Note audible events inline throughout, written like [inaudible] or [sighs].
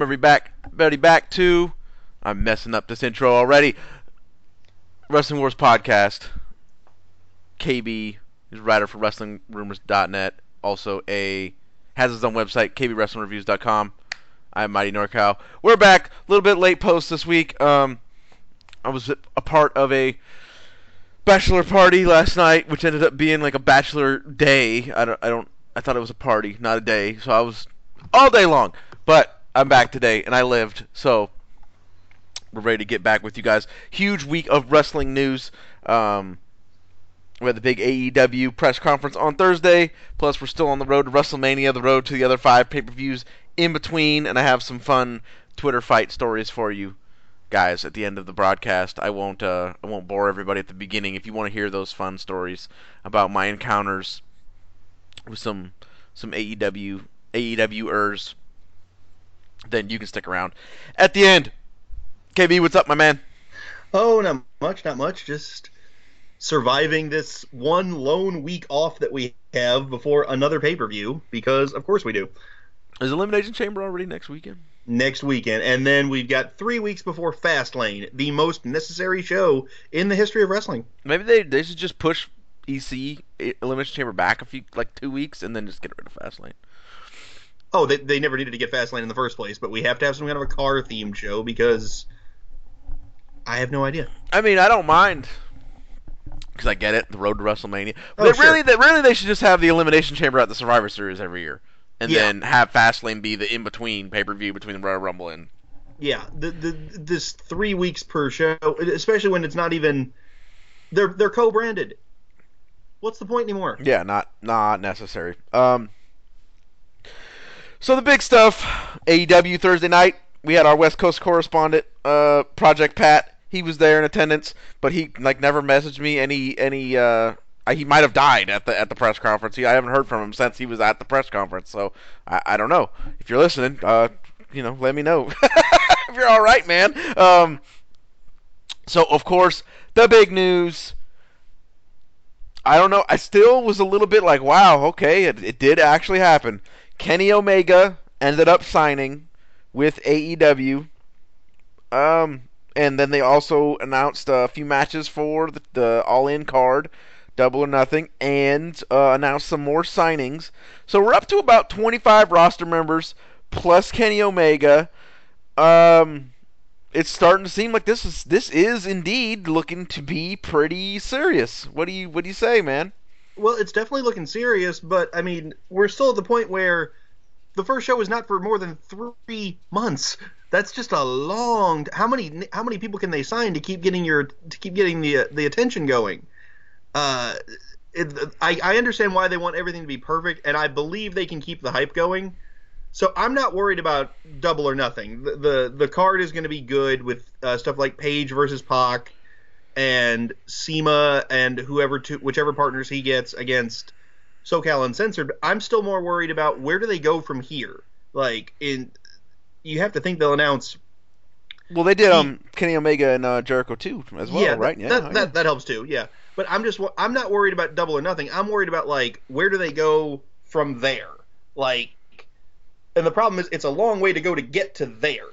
Welcome everybody back to. I'm messing up this intro already. Wrestling Wars podcast. KB is writer for WrestlingRumors.net. Also a has his own website, KBWrestlingReviews.com. I'm Mighty NorCal. We're back. A little bit late post this week. Um, I was a part of a bachelor party last night, which ended up being like a bachelor day. I don't, I don't, I thought it was a party, not a day. So I was all day long. But I'm back today, and I lived. So we're ready to get back with you guys. Huge week of wrestling news. Um, we had the big AEW press conference on Thursday. Plus, we're still on the road to WrestleMania, the road to the other five pay-per-views in between, and I have some fun Twitter fight stories for you guys at the end of the broadcast. I won't uh, I won't bore everybody at the beginning. If you want to hear those fun stories about my encounters with some some AEW AEWers then you can stick around. At the end, KB, what's up, my man? Oh, not much, not much. Just surviving this one lone week off that we have before another pay per view, because of course we do. Is Elimination Chamber already next weekend? Next weekend, and then we've got three weeks before Fastlane, the most necessary show in the history of wrestling. Maybe they they should just push EC Elimination Chamber back a few like two weeks, and then just get rid of Fastlane oh, they, they never needed to get Fastlane in the first place, but we have to have some kind of a car themed show because I have no idea. I mean, I don't mind because I get it, the road to WrestleMania. But oh, sure. really, they, really, they should just have the Elimination Chamber at the Survivor Series every year, and yeah. then have Fastlane be the in between pay per view between the Royal Rumble and. Yeah, the, the this three weeks per show, especially when it's not even they're they're co-branded. What's the point anymore? Yeah, not not necessary. Um, so the big stuff, AEW Thursday night. We had our West Coast correspondent, uh, Project Pat. He was there in attendance, but he like never messaged me any any. Uh, he might have died at the at the press conference. He, I haven't heard from him since he was at the press conference, so I, I don't know. If you're listening, uh, you know, let me know [laughs] if you're all right, man. Um, so of course, the big news. I don't know. I still was a little bit like, wow, okay, it, it did actually happen. Kenny Omega ended up signing with AEW. Um, and then they also announced a few matches for the, the All In card, Double or Nothing, and uh, announced some more signings. So we're up to about 25 roster members plus Kenny Omega. Um, it's starting to seem like this is this is indeed looking to be pretty serious. What do you what do you say, man? Well, it's definitely looking serious, but I mean, we're still at the point where the first show was not for more than three months. That's just a long. How many how many people can they sign to keep getting your to keep getting the the attention going? Uh, it, I I understand why they want everything to be perfect, and I believe they can keep the hype going. So I'm not worried about double or nothing. The the, the card is going to be good with uh, stuff like Page versus Pac and Cima and whoever to, whichever partners he gets against SoCal Uncensored. I'm still more worried about where do they go from here. Like in, you have to think they'll announce. Well, they did um Kenny Omega and uh, Jericho too as well, yeah, right? Yeah, that, that, that helps too. Yeah, but I'm just I'm not worried about double or nothing. I'm worried about like where do they go from there? Like, and the problem is it's a long way to go to get to there.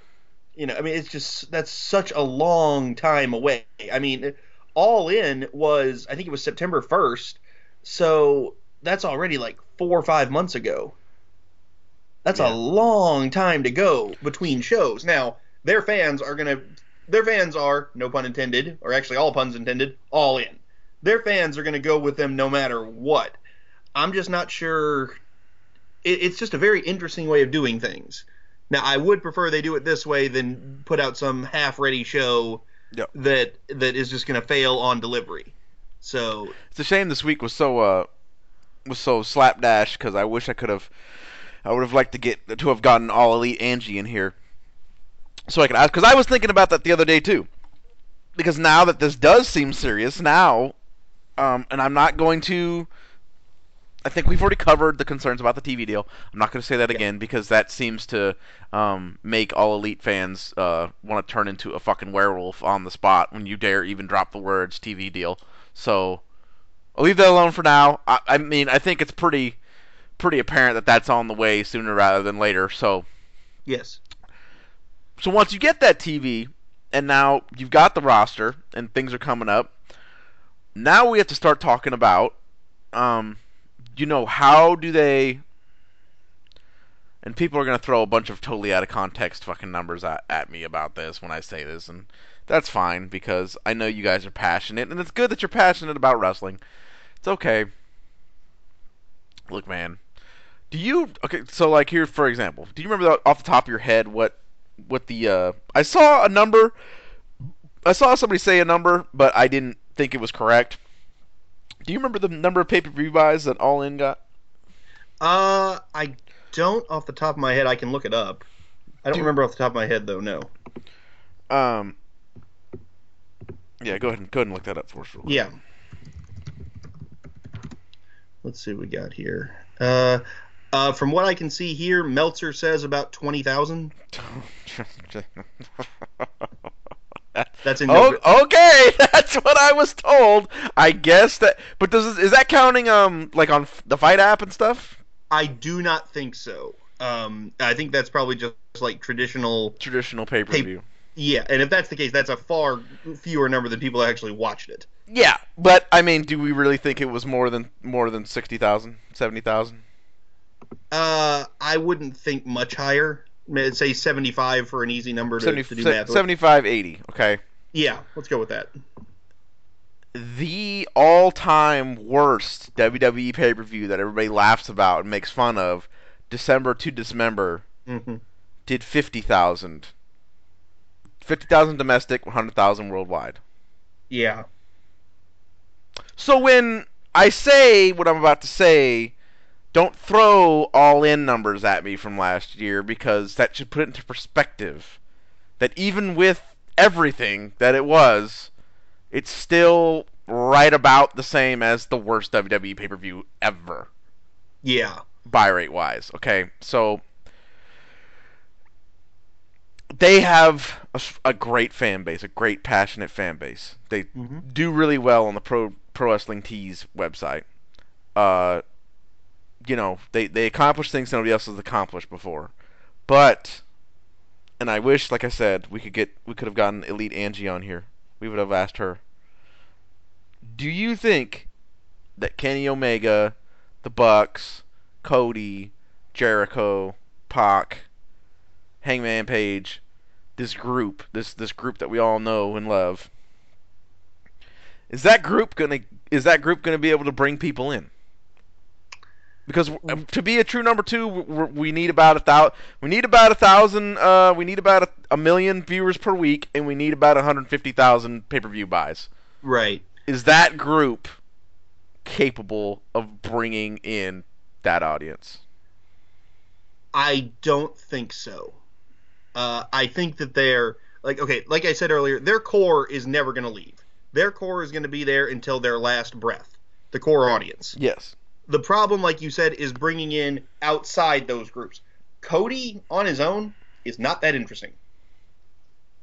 You know, I mean, it's just that's such a long time away. I mean, all in was I think it was September 1st. So that's already like four or five months ago. That's yeah. a long time to go between shows. Now, their fans are gonna their fans are, no pun intended, or actually all puns intended, all in. Their fans are gonna go with them no matter what. I'm just not sure it, it's just a very interesting way of doing things. Now, I would prefer they do it this way than put out some half-ready show yep. that that is just going to fail on delivery. So it's a shame this week was so uh, was so slapdash because I wish I could have. I would have liked to get to have gotten all elite Angie in here, so I could ask. Because I was thinking about that the other day too. Because now that this does seem serious, now, um, and I'm not going to. I think we've already covered the concerns about the TV deal. I'm not going to say that yeah. again because that seems to um, make all elite fans uh, want to turn into a fucking werewolf on the spot when you dare even drop the words TV deal. So I'll leave that alone for now. I, I mean, I think it's pretty pretty apparent that that's on the way sooner rather than later. So yes. so once you get that TV, and now you've got the roster, and things are coming up. Now we have to start talking about, um, you know, how do they? And people are gonna throw a bunch of totally out of context fucking numbers at, at me about this when I say this, and that's fine because I know you guys are passionate, and it's good that you're passionate about wrestling. It's okay. Look, man. Do you okay? So, like here, for example, do you remember off the top of your head what what the uh, I saw a number. I saw somebody say a number, but I didn't think it was correct. Do you remember the number of pay per view buys that All In got? Uh, I don't off the top of my head. I can look it up. I don't Do- remember off the top of my head though. No. Um. Yeah, go ahead and go ahead and look that up for us. Yeah. Let's see what we got here. Uh, uh, from what I can see here, Meltzer says about twenty thousand. [laughs] That's in. oh, okay, [laughs] that's what I was told. I guess that, but does is that counting um like on the fight app and stuff? I do not think so. Um, I think that's probably just like traditional. Traditional pay per view. Yeah, and if that's the case, that's a far fewer number than people that actually watched it. Yeah, but I mean, do we really think it was more than more than 60,000, 70,000? Uh, I wouldn't think much higher. Say seventy-five for an easy number to, 70, to do math. with. 75, 80, okay. Yeah, let's go with that. The all-time worst WWE pay-per-view that everybody laughs about and makes fun of, December to Dismember, hmm did 50,000. 50,000 domestic, 100,000 worldwide. Yeah. So when I say what I'm about to say, don't throw all in numbers at me from last year because that should put it into perspective. That even with everything that it was, it's still right about the same as the worst WWE pay per view ever, Yeah. buy rate wise. Okay, so they have a great fan base, a great passionate fan base. They hmm do really well on the Pro Pro Wrestling Tees website. Uh, you know, they they accomplish things nobody else has accomplished before. But, and I wish, like I said, we could get we could have gotten Elite Angie on here. We would have asked her. Do you think that Kenny Omega, the Bucks, Cody, Jericho, Pac, Hangman Page, this group, this this group that we all know and love, is that group gonna is that group gonna be able to bring people in? Because uh, to be a true number two, we we need about a thousand. We need about a thousand. Uh, we need about a, a million viewers per week, and we need about 150,000 pay-per-view buys. Right. Is that group capable of bringing in that audience? I don't think so. Uh, I think that they're like okay, like I said earlier, their core is never going to leave. Their core is going to be there until their last breath. The core audience. Yes. The problem, like you said, is bringing in outside those groups. Cody on his own is not that interesting.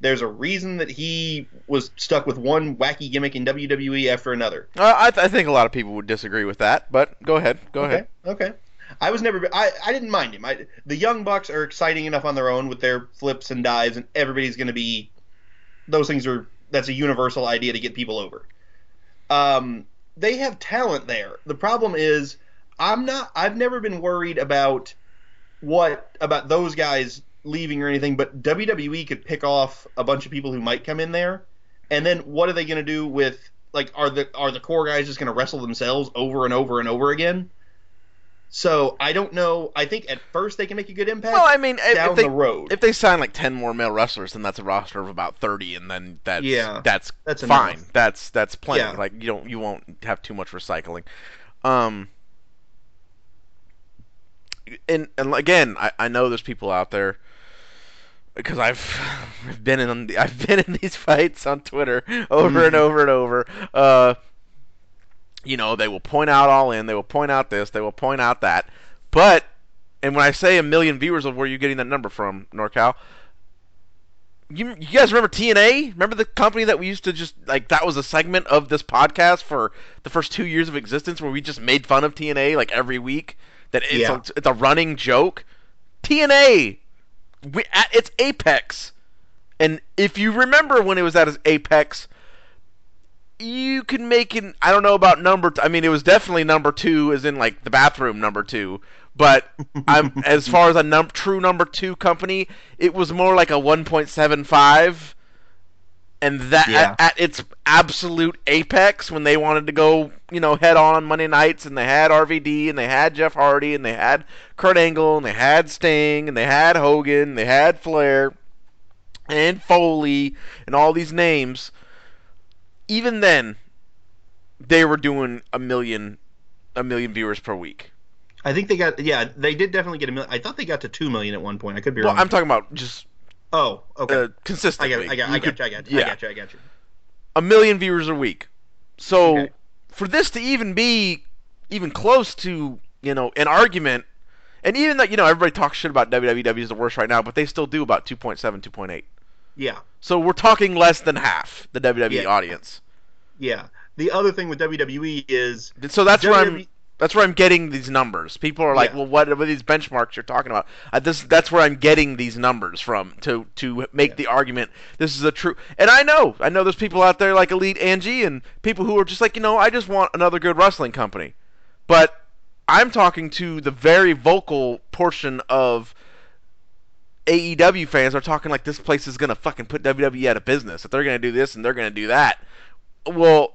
There's a reason that he was stuck with one wacky gimmick in WWE after another. Uh, I, th- I think a lot of people would disagree with that, but go ahead. Go okay, ahead. Okay. I was never. I, I didn't mind him. I, the Young Bucks are exciting enough on their own with their flips and dives, and everybody's going to be. Those things are. That's a universal idea to get people over. Um, they have talent there. The problem is, I'm not. I've never been worried about what about those guys leaving or anything, but WWE could pick off a bunch of people who might come in there, and then what are they going to do with like are the are the core guys just going to wrestle themselves over and over and over again? So I don't know. I think at first they can make a good impact. Well, I mean, if, down they the road, if they sign like ten more male wrestlers, then that's a roster of about thirty, and then that's Yeah, that's that's fine. enough. That's that's plenty. Yeah. Like you don't you won't have too much recycling. Um, and and again, I, I know there's people out there because I've I've been in the, I've been in these [laughs] fights on Twitter over and Mhm. over and over. Uh, you know, they will point out all in, they will point out this, they will point out that, but and when I say a million viewers of where you getting that number from, NorCal, you, you guys remember TNA? Remember the company that we used to just like that was a segment of this podcast for the first two years of existence where we just made fun of TNA like every week. That it's Yeah. a, it's a running joke. TNA, we, at its apex, And if you remember when it was at its apex, you can make it. I don't know about number. T- I mean, it was definitely number two, as in like the bathroom number two. But I'm [laughs] as far as a num- true number two company, it was more like a 1.75, and that Yeah. at, at its absolute apex when they wanted to go, you know, head on on Monday nights, and they had RVD, and they had Jeff Hardy, and they had Kurt Angle, and they had Sting, and they had Hogan, and they had Flair, and Foley, and all these names. Even then, they were doing a million, a million viewers per week. I think they got yeah they did definitely get a million. I thought they got to two million at one point. I could be wrong. Well, wrong. I'm talking about just oh okay. uh, I consistently. got I got You I could- got you, I got you, yeah. I got you I got you. a million viewers a week. So Okay. for this to even be even close to you know an argument, and even that you know everybody talks shit about WWE is the worst right now, but they still do about 2.7, 2.8. Yeah. So we're talking less than half the WWE Yeah. audience. Yeah. The other thing with WWE is So that's where I'm that's where I'm getting these numbers. People are like, Yeah. "Well, what are these benchmarks you're talking about?" Uh, this that's where I'm getting these numbers from to to make Yeah. the argument. This is a true. And I know, I know there's people out there like Elite Angie and people who are just like, you know, I just want another good wrestling company. But I'm talking to the very vocal portion of AEW fans are talking like this place is gonna fucking put WWE out of business. That they're gonna do this and they're gonna do that. Well,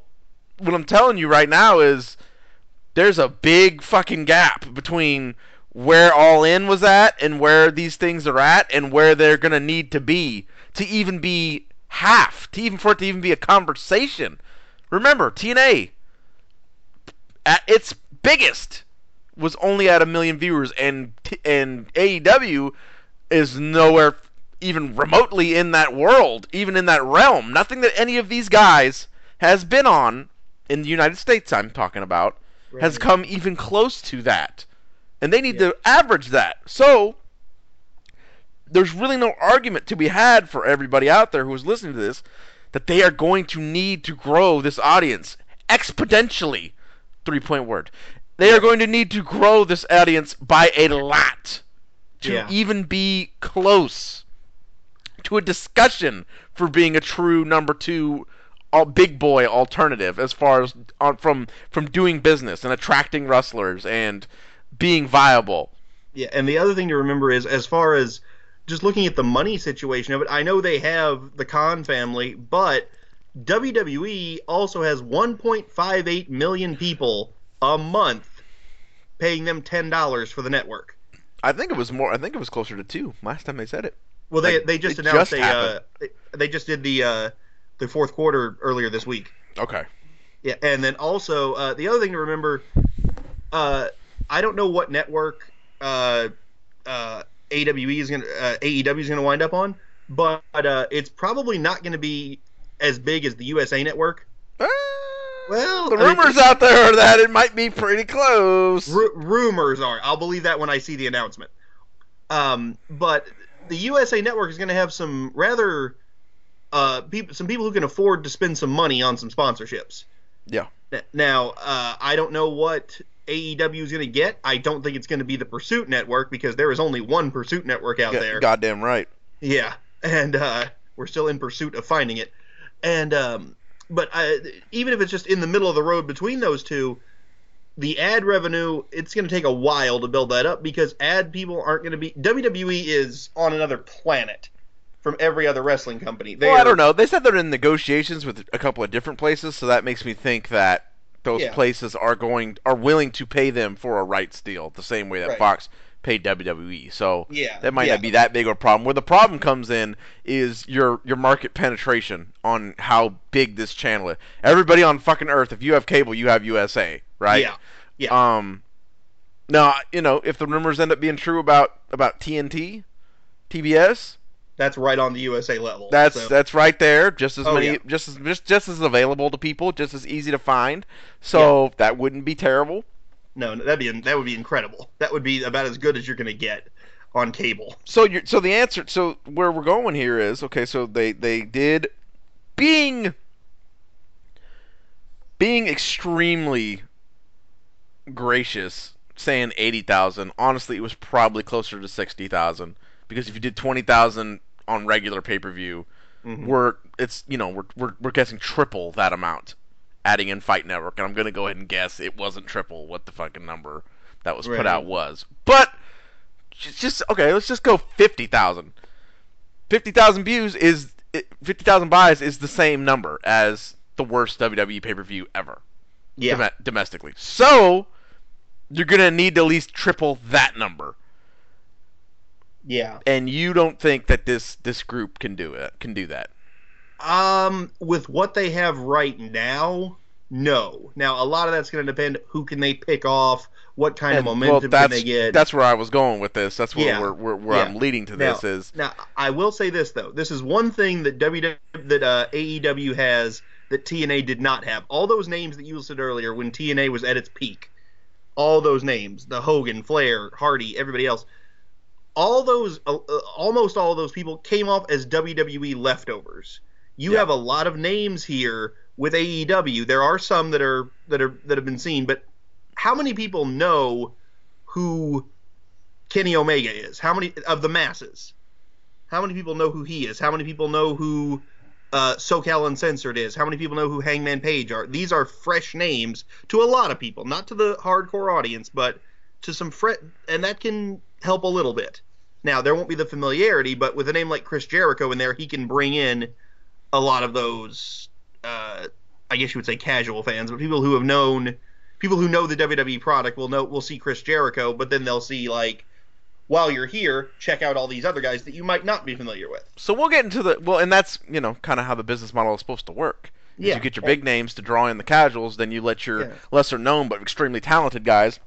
what I'm telling you right now is there's a big fucking gap between where All In was at and where these things are at and where they're gonna need to be to even be half, to even for it to even be a conversation. Remember, TNA at its biggest was only at a million viewers, and and AEW is nowhere even remotely in that world, even in that realm. Nothing that any of these guys has been on in the United States. I'm talking about has come even close to that, and they need Yeah. to average that. So there's really no argument to be had for everybody out there who is listening to this that they are going to need to grow this audience exponentially. Three point word. They are going to need to grow this audience by a lot to Yeah. even be close to a discussion for being a true number two all big boy alternative as far as on, from from doing business and attracting wrestlers and being viable. Yeah, and the other thing to remember is as far as just looking at the money situation of it, I know they have the Khan family, but WWE also has 1.58 million people a month paying them $10 for the network. I think it was more. I think it was closer to two last time they said it. Well, they Like, they just announced just a uh, they, they just did the uh, the fourth quarter earlier this week. Okay. Yeah, and then also uh, the other thing to remember, uh, I don't know what network uh, uh, AWE is gonna uh, AEW is gonna wind up on, but uh, it's probably not gonna be as big as the USA network. Well, the I mean, rumors out there are that it might be pretty close. Ru- rumors are. I'll believe that when I see the announcement. Um, but the USA Network is going to have some rather uh, people, some people who can afford to spend some money on some sponsorships. Yeah. Now, uh, I don't know what AEW is going to get. I don't think it's going to be the Pursuit Network because there is only one Pursuit Network out Yeah, there. Goddamn right. Yeah, [laughs] and uh, we're still in pursuit of finding it. And um, but uh, even if it's just in the middle of the road between those two, the ad revenue it's going to take a while to build that up because ad people aren't going to be WWE is on another planet from every other wrestling company. They well, I don't know. They said they're in negotiations with a couple of different places, so that makes me think that those Yeah. places are going are willing to pay them for a rights deal, the same way that Right. Fox paid WWE. So Yeah, that might yeah. not be that big of a problem. Where the problem comes in is your your market penetration on how big this channel is. Everybody on fucking Earth, if you have cable, you have USA, right? Yeah, yeah. Um, now you know if the rumors end up being true about about TNT, TBS, that's right on the USA level. that's So, that's right there, just as Oh, many, yeah. just as just just as available to people, just as easy to find. So that wouldn't be terrible. No, that'd be that would be incredible. That would be about as good as you're going to get on cable. So you so the answer so where we're going here is okay. So they they did being being extremely gracious, saying eighty thousand. Honestly, it was probably closer to sixty thousand because if you did twenty thousand on regular pay per view. Mhm. We're it's you know we're, we're we're guessing triple that amount, adding in Fight Network, and I'm gonna go ahead and guess it wasn't triple what the fucking number that was put out was. But just, just okay, let's just go fifty thousand. Fifty thousand views is fifty thousand buys is the same number as the worst WWE pay per view ever Yeah. dome- domestically. So you're gonna need to at least triple that number, Yeah. and you don't think that this this group can do it? Can do that? Um, with what they have right now, no. Now a lot of that's going to depend who can they pick off, what kind And, of momentum that's can they get. that's where I was going with this. That's where Yeah. where, where, where Yeah. I'm leading to Now- this is Now, I will say this though. This is one thing that W that uh, AEW has that TNA did not have. All those names that you listed earlier when TNA was at its peak, all those names, the Hogan, Flair, Hardy, everybody else, all those uh, uh, almost all of those people came off as WWE leftovers. You Yeah. have a lot of names here with AEW. There are some that are that are that have been seen, but how many people know who Kenny Omega is? How many of the masses? How many people know who he is? How many people know who uh, SoCal Uncensored is? How many people know who Hangman Page are? These are fresh names to a lot of people, not to the hardcore audience, but to some fresh, and that can help a little bit. Now there won't be the familiarity, but with a name like Chris Jericho in there, he can bring in a lot of those. Uh, I guess you would say casual fans, but people who have known, people who know the WWE product will know will see Chris Jericho, but then they'll see like, while you're here, check out all these other guys that you might not be familiar with. so we'll get into the well, and that's you know kind of how the business model is supposed to work. Yeah. You get your big names to draw in the casuals, then you let your Yeah. lesser known but extremely talented guys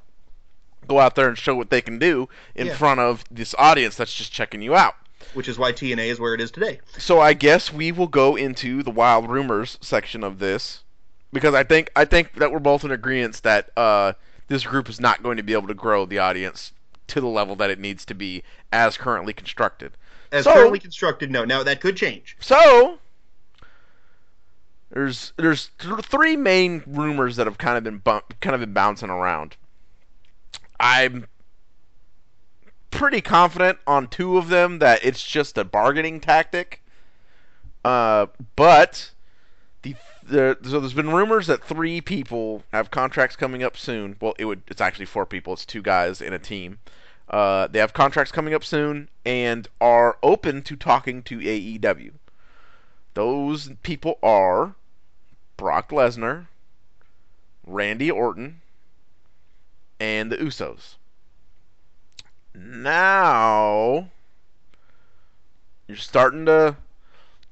go out there and show what they can do in Yeah. front of this audience that's just checking you out. Which is why TNA is where it is today. So I guess we will go into the wild rumors section of this because I think I think that we're both in agreement that uh, this group is not going to be able to grow the audience to the level that it needs to be as currently constructed. As So- currently constructed, no. Now that could change. So there's there's th- three main rumors that have kind of been bump, kind of been bouncing around. I'm pretty confident on two of them that it's just a bargaining tactic. Uh, but the, the so there's been rumors that three people have contracts coming up soon. Well, it would it's actually four people. It's two guys in a team. Uh, they have contracts coming up soon and are open to talking to AEW. Those people are Brock Lesnar, Randy Orton, and the Usos. Now you're starting to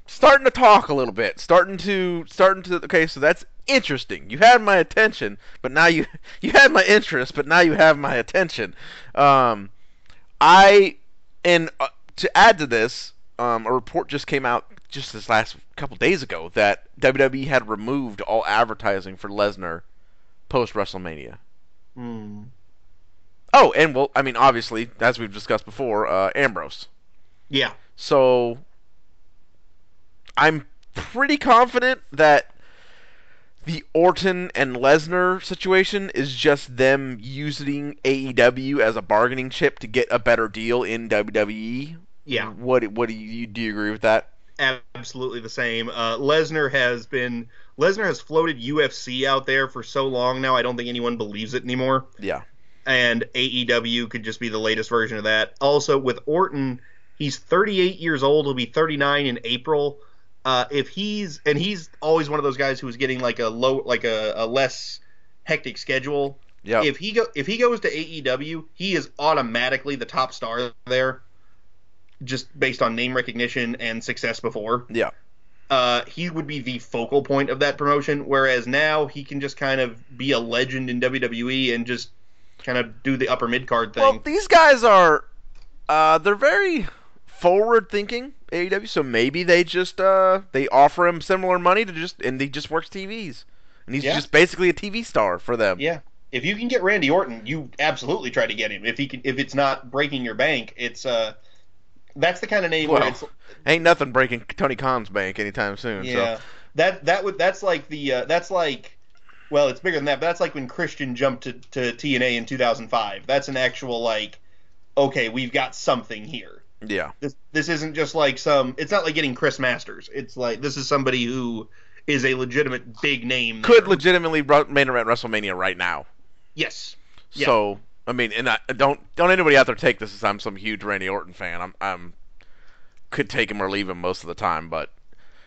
starting to talk a little bit, starting to starting to okay, so that's interesting. You had my attention, but now you [laughs] you had my interest, but now you have my attention. Um, I and uh, to add to this, um, a report just came out just this last couple days ago that WWE had removed all advertising for Lesnar post WrestleMania. Hmm. Oh, and well, I mean, obviously, as we've discussed before, uh, Ambrose. Yeah. So I'm pretty confident that the Orton and Lesnar situation is just them using AEW as a bargaining chip to get a better deal in WWE. Yeah. What what do you do you agree with that? absolutely the same. Uh, Lesnar has been Lesnar has floated UFC out there for so long now. I don't think anyone believes it anymore. Yeah. And AEW could just be the latest version of that. Also with Orton, he's 38 years old. He'll be 39 in April. Uh, if he's and he's always one of those guys who is getting like a low, like a, a less hectic schedule. Yeah. If he go if he goes to AEW, he is automatically the top star there, just based on name recognition and success before yeah. uh, he would be the focal point of that promotion. Whereas now he can just kind of be a legend in WWE and just kind of do the upper mid card thing. Well, these guys are uh, they're very forward thinking AEW, so maybe they just uh, they offer him similar money to just and he just works TVs. And he's Yeah. just basically a TV star for them. yeah, if you can get Randy Orton, you absolutely try to get him. If he can, if it's not breaking your bank, it's uh, that's the kind of name Well, where it's Ain't nothing breaking Tony Khan's bank anytime soon. yeah. So That that would that's like the uh, that's like well, it's bigger than that, but that's like when Christian jumped to, to TNA in 2005. That's an actual like okay, we've got something here. Yeah. This this isn't just like some. It's not like getting Chris Masters. It's like this is somebody who is a legitimate big name. Could there. legitimately main event WrestleMania right now. yes. Yeah. So I mean, and I, don't don't anybody out there take this as I'm some huge Randy Orton fan. I'm I'm could take him or leave him most of the time, but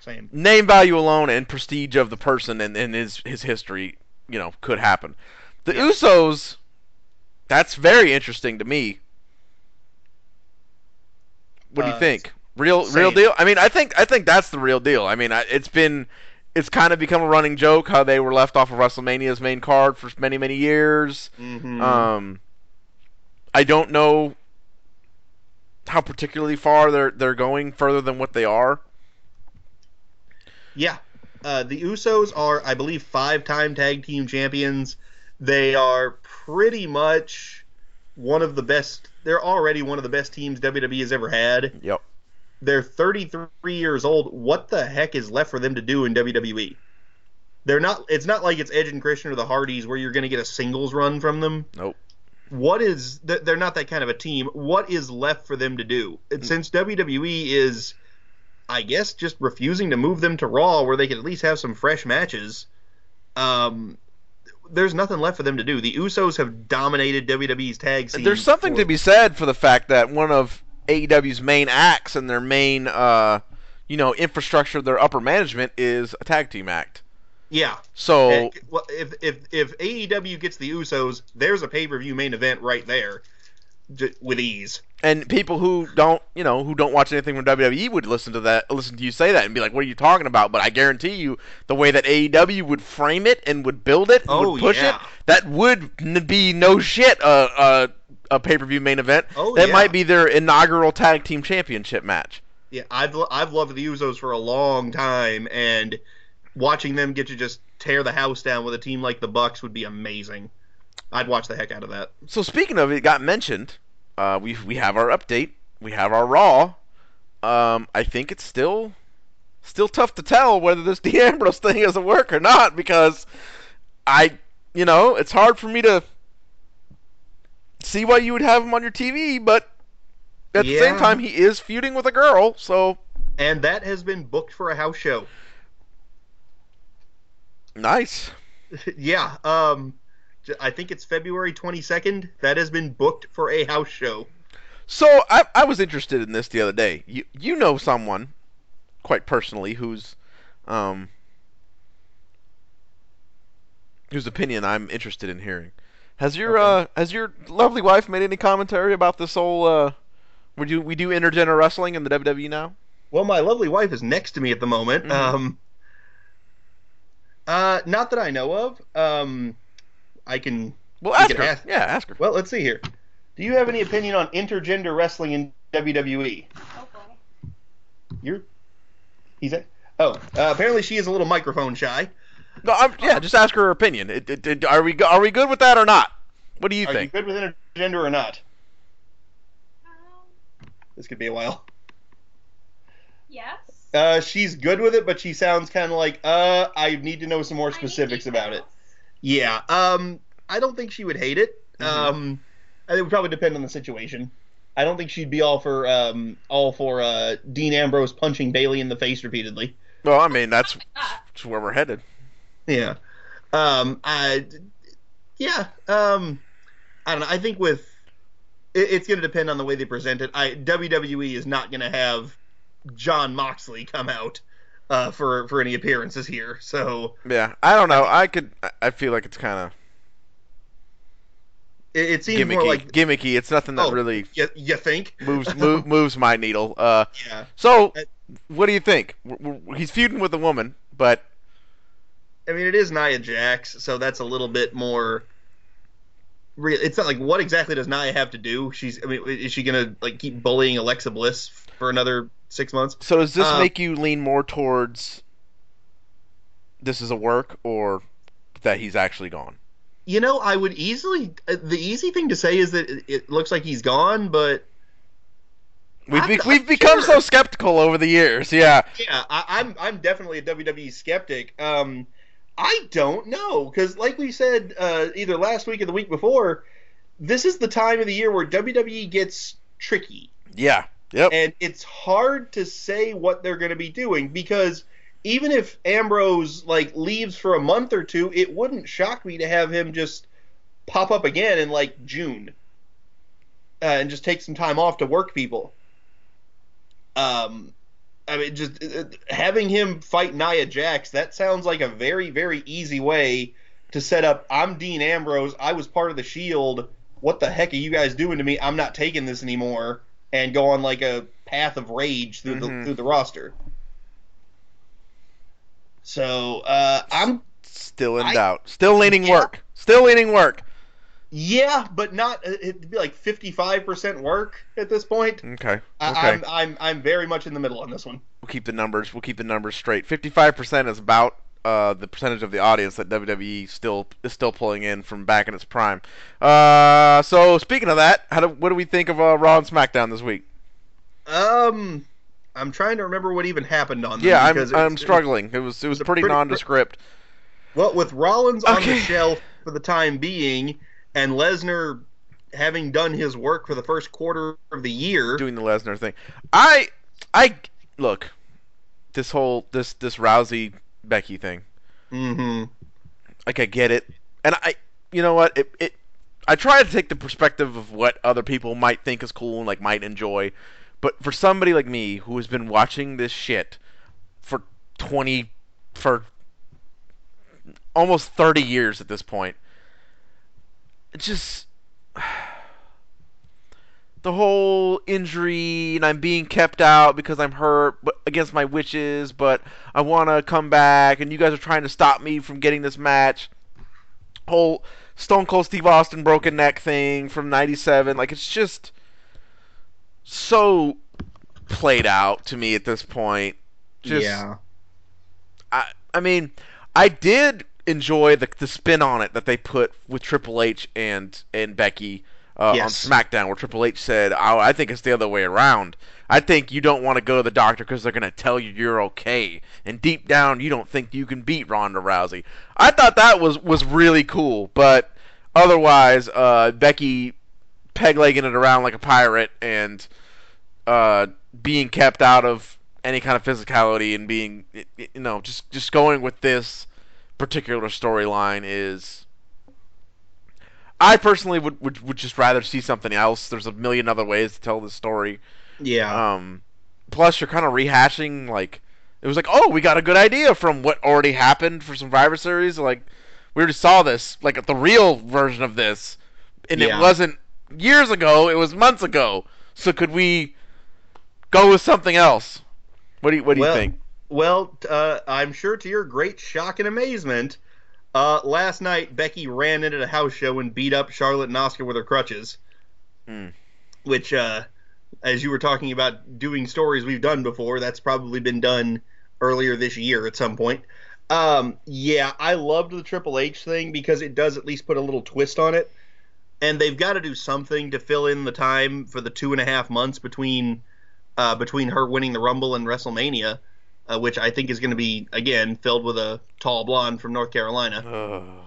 Same. name value alone and prestige of the person and, and his his history, you know, could happen. The Yeah. Usos, that's very interesting to me. What do you Uh, think? Real same. real deal? I mean, I think I think that's the real deal. I mean, I, it's been it's kind of become a running joke how they were left off of WrestleMania's main card for many many years. hmm Um, I don't know how particularly far they're they're going further than what they are. Yeah. Uh, the Usos are, I believe, five-time tag team champions. They are pretty much one of the best. They're already one of the best teams WWE has ever had. Yep. They're 33 years old. What the heck is left for them to do in WWE? They're not. It's not like it's Edge and Christian or the Hardys where you're going to get a singles run from them. Nope. What is? They're not that kind of a team. What is left for them to do? Mm. Since WWE is, I guess, just refusing to move them to Raw where they could at least have some fresh matches. Um, there's nothing left for them to do. The Usos have dominated WWE's tag scene. There's something for- to be said for the fact that one of AEW's main acts and their main, uh, you know, infrastructure, their upper management is a tag team act. Yeah. So And, well, if if if AEW gets the Usos, there's a pay per view main event right there, with ease. And people who don't, you know, who don't watch anything from WWE would listen to that, listen to you say that, and be like, "What are you talking about?" But I guarantee you, the way that AEW would frame it and would build it, and Oh, would push yeah. it, that would n- be no shit uh, uh, a a, a pay per view main event. Oh, that yeah. might be their inaugural tag team championship match. Yeah, I've I've loved the Usos for a long time, and watching them get to just tear the house down with a team like the Bucks would be amazing. I'd watch the heck out of that. So speaking of it, got mentioned. Uh, we we have our update. We have our Raw. Um, I think it's still still tough to tell whether this [laughs] Dean Ambrose thing is a work or not because I, you know, it's hard for me to see why you would have him on your TV, but at the same time, he is feuding with a girl, so And that has been booked for a house show. nice. [laughs] yeah, um, I think it's February 22nd. That has been booked for a house show. So I, I was interested in this the other day. You you know someone, quite personally, who's um whose opinion I'm interested in hearing. Has your Okay. uh has your lovely wife made any commentary about this whole uh we do we do intergender wrestling in the WWE now? Well, my lovely wife is next to me at the moment. Mhm. Um, uh, not that I know of. Um, I can. Well, ask can her. ask- Yeah, ask her. Well, let's see here. Do you have any opinion on intergender wrestling in WWE? Okay. You're. He's at. Oh, uh, apparently she is a little microphone shy. No, I'm, yeah, just ask her opinion. It, it, it- are we are we good with that or not? What do you Are think? you good with intergender or not? Um, This could be a while. yes. Uh, she's good with it, but she sounds kind of like, uh, I need to know some more specifics about it. Yeah. Um, I don't think she would hate it. Mhm. Um, it would probably depend on the situation. I don't think she'd be all for um all for uh Dean Ambrose punching Bayley in the face repeatedly. Well, I mean that's, that's where we're headed. Yeah. Um. I. Yeah. Um. I don't know. I think with it, it's going to depend on the way they present it. I WWE is not going to have Jon Moxley come out uh, for for any appearances here. So Yeah, I don't know. I could. I- feel like it's kind of it, it seems gimmicky. more like gimmicky. It's nothing that Oh. really you, you think. moves [laughs] move, moves my needle. Uh, Yeah. so Uh, what do you think? He's feuding with a woman, but I mean, it is Nia Jax, so that's a little bit more. Real. It's not like what exactly does Nia have to do? She's. I mean, is she gonna like keep bullying Alexa Bliss for another six months? so does this Uh, make you lean more towards this is a work or that he's actually gone? You know, I would easily. uh, The easy thing to say is that it, it looks like he's gone, but We've be- we've become sure. so skeptical over the years. Yeah, yeah, I, I'm I'm definitely a WWE skeptic. Um, I don't know because, like we said, uh, either last week or the week before, this is the time of the year where WWE gets tricky. yeah, Yep. And it's hard to say what they're going to be doing because even if Ambrose like leaves for a month or two, it wouldn't shock me to have him just pop up again in like June uh, and just take some time off to work people. Um, I mean, just uh, having him fight Nia Jax, that sounds like a very, very easy way to set up. I'm Dean Ambrose. I was part of the Shield. What the heck are you guys doing to me? I'm not taking this anymore, and go on like a path of rage through Mhm. the through the roster. So uh, I'm Still in I- doubt. Still leaning Yeah. work. Still leaning work. yeah, but not. It'd be like 55% work at this point. Okay. I, Okay. I'm I'm I'm very much in the middle on this one. We'll keep the numbers. We'll keep the numbers straight. Fifty-five percent is about uh, the percentage of the audience that WWE still is still pulling in from back in its prime. Uh, so speaking of that, how do, what do we think of uh, Raw and SmackDown this week? Um, I'm trying to remember what even happened on them. Yeah, I'm I'm struggling. It was it was pretty, pretty- nondescript. Well, with Rollins on the shelf for the time being, and Lesnar having done his work for the first quarter of the year, doing the Lesnar thing. I I look this whole this this Rousey Becky thing. Mm-hmm. Like I get it, and I you know what it it. I try to take the perspective of what other people might think is cool and like might enjoy, but for somebody like me who has been watching this shit for twenty for almost thirty years at this point, it just the whole injury and I'm being kept out because I'm hurt but against my wishes, but I want to come back and you guys are trying to stop me from getting this match. Whole Stone Cold Steve Austin broken neck thing from 97 like it's just so played out to me at this point. Just yeah, I I mean, I did enjoy the the spin on it that they put with Triple H and and Becky uh, Yes. on SmackDown, where Triple H said, oh, "I think it's the other way around. I think you don't want to go to the doctor because they're gonna tell you you're okay, and deep down you don't think you can beat Ronda Rousey." I thought that was was really cool, but otherwise, uh, Becky peg-legging it around like a pirate and uh, being kept out of any kind of physicality and being you know just just going with this particular storyline is I personally would, would would just rather see something else. There's a million other ways to tell this story. yeah, Um, plus, you're kind of rehashing like it was like, oh, we got a good idea from what already happened for Survivor Series. Like we already saw this, like the real version of this, and Yeah. it wasn't years ago. It was months ago. So could we go with something else? What do you What do Well, you think? Well, uh, I'm sure to your great shock and amazement, uh, last night Becky ran into the house show and beat up Charlotte and Oscar with her crutches. Hmm. Which, uh, as you were talking about doing stories we've done before, that's probably been done earlier this year at some point. Um, yeah, I loved the Triple H thing because it does at least put a little twist on it. And they've got to do something to fill in the time for the two and a half months between uh, between her winning the Rumble and WrestleMania, uh, which I think is going to be again filled with a tall blonde from North Carolina. Ugh.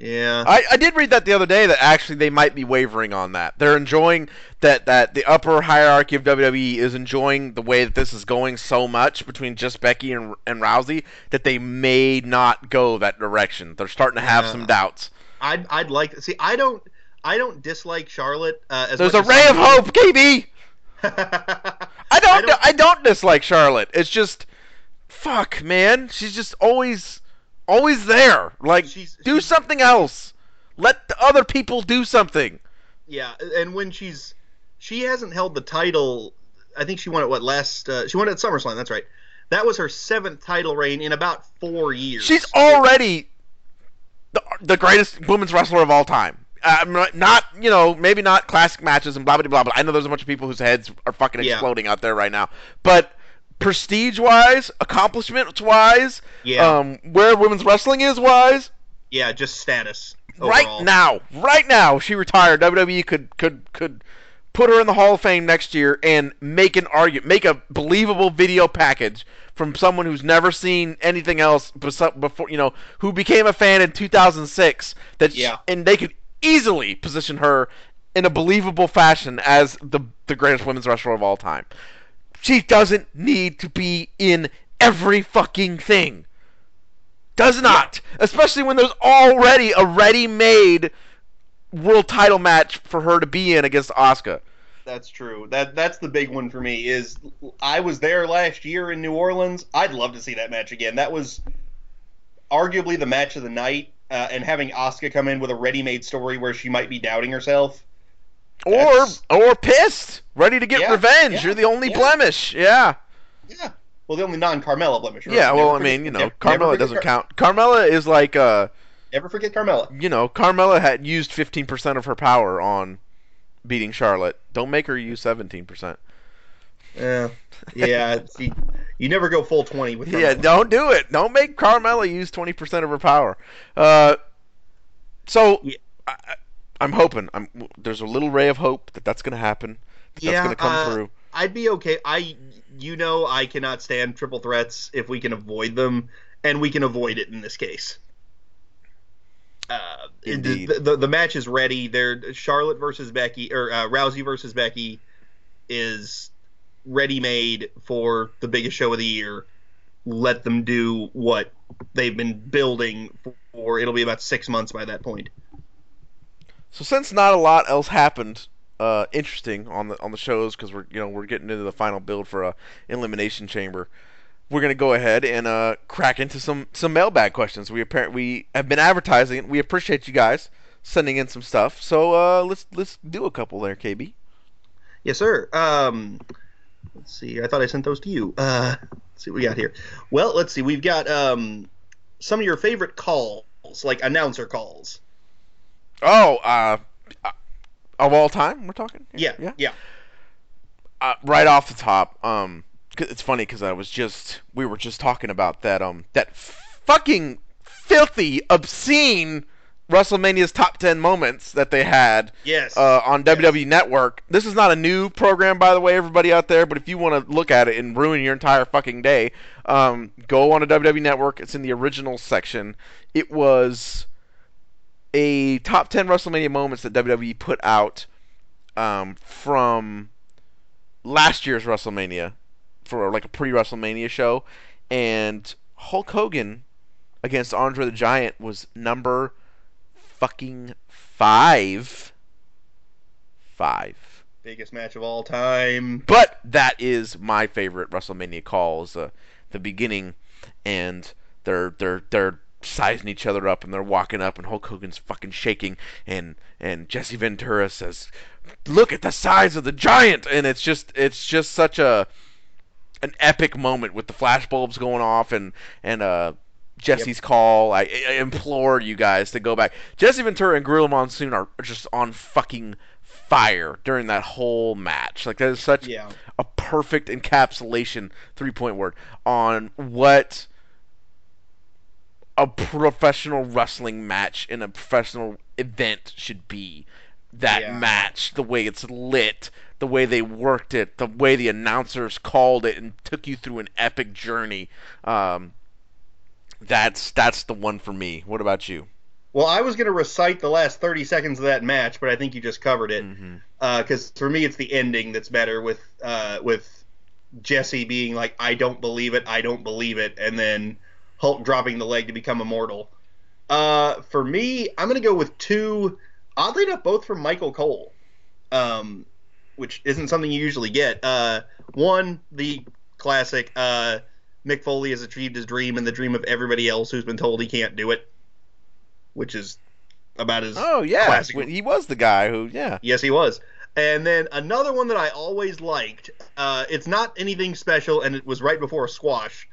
Yeah, I, I did read that the other day that actually they might be wavering on that. They're enjoying that that the upper hierarchy of WWE is enjoying the way that this is going so much between just Becky and and Rousey that they may not go that direction. They're starting to have Yeah. some doubts. I'd I'd like to see. I don't I don't dislike Charlotte. Uh, as There's much a ray of hope, KB. [laughs] I don't, I I don't don't- dislike Charlotte. It's just fuck, man. She's just always always there. Like She's- do she's- something else. Let the other people do something. Yeah, and when she's she hasn't held the title. I think she won it what last? Uh, she won it at SummerSlam. That's right. That was her seventh title reign in about four years. She's already the, the greatest women's wrestler of all time. Uh, not- you know, maybe not classic matches and blah blah blah blah. I know there's a bunch of people whose heads are fucking Yeah. exploding out there right now. But prestige wise, accomplishments wise, yeah, um, where women's wrestling is wise, yeah, just status. right now, right now, she retired. WWE could could could put her in the Hall of Fame next year and make an argument, make a believable video package from someone who's never seen anything else before, you know, who became a fan in 2006. That Yeah. and they could easily position her in a believable fashion as the the greatest women's wrestler of all time. She doesn't need to be in every fucking thing. Does not, especially when there's already a ready-made world title match for her to be in against Asuka. That's true. That that's the big one for me. Is I was there last year in New Orleans. I'd love to see that match again. That was arguably the match of the night. Uh, and having Asuka come in with a ready-made story where she might be doubting herself, Or That's- or pissed, ready to get Yeah, revenge. yeah, You're the only yeah. blemish. Yeah. yeah. Well, the only non-Carmella blemish. right? Yeah, well, Never I forget- mean, you know, never- Carmella never doesn't Car- count. Carmella is like uh Never forget Carmella. you know, Carmella had used 15% of her power on beating Charlotte. Don't make her use 17%. Yeah, yeah. [laughs] see, you never go full twenty with. Yeah, don't do it. Don't make Carmella use 20% of her power. Uh, so Yeah. I, I- I'm hoping. I'm there's a little ray of hope that that's going to happen. That Yeah, that's going to come uh, through. I'd be okay. I, you know, I cannot stand triple threats if we can avoid them, and we can avoid it in this case. Uh, Indeed. the, the the match is ready. There, Charlotte versus Becky or uh, Rousey versus Becky is ready made for the biggest show of the year. Let them do what they've been building for. It'll be about six months by that point. So since not a lot else happened uh, interesting on the on the shows because we're you know we're getting into the final build for a elimination chamber, we're gonna go ahead and uh, crack into some some mailbag questions. We apparent we have been advertising. We appreciate you guys sending in some stuff. So uh, let's let's do a couple there, KB. Yes, sir. Um, let's see. I thought I sent those to you. Uh, let's see what we got here. Well, let's see. We've got um, some of your favorite calls, like announcer calls. Oh, uh, of all time, we're talking. Yeah, yeah. yeah. uh, right off the top, um, 'cause it's funny because I was just we were just talking about that um that fucking filthy, obscene WrestleMania's top ten moments that they had Yes. uh, on WWE Network. This is not a new program, by the way, everybody out there. But if you want to look at it and ruin your entire fucking day, um, go on to WWE Network. It's in the original section. It was a top ten WrestleMania moments that WWE put out um, from last year's WrestleMania for like a pre-WrestleMania show, and Hulk Hogan against Andre the Giant was number fucking five. Five. Biggest match of all time. But that is my favorite WrestleMania call is uh, the beginning, and they're they're they're sizing each other up, and they're walking up, and Hulk Hogan's fucking shaking, and and Jesse Ventura says, "Look at the size of the giant," and it's just it's just such a an epic moment with the flashbulbs going off, and and uh. Jesse's call. I, I implore you guys to go back. Jesse Ventura and Gorilla Monsoon are just on fucking fire during that whole match. Like that is such Yeah. a perfect encapsulation three point word on what a professional wrestling match in a professional event should be. That Yeah. match, the way it's lit, the way they worked it, the way the announcers called it and took you through an epic journey. Um, that's that's the one for me. What about you? Well, I was going to recite the last 30 seconds of that match, but I think you just covered it. Because for me, it's the ending that's better with uh, with Jesse being like, "I don't believe it, I don't believe it," and then Hulk dropping the leg to become immortal. Uh, for me, I'm going to go with two. Oddly enough, both from Michael Cole, um, which isn't something you usually get. Uh, one, the classic. Uh, Mick Foley has achieved his dream and the dream of everybody else who's been told he can't do it, which is about as Oh yeah, Classic. When- he was the guy who yeah. Yes, he was. And then another one that I always liked. Uh, it's not anything special, and it was right before a squash.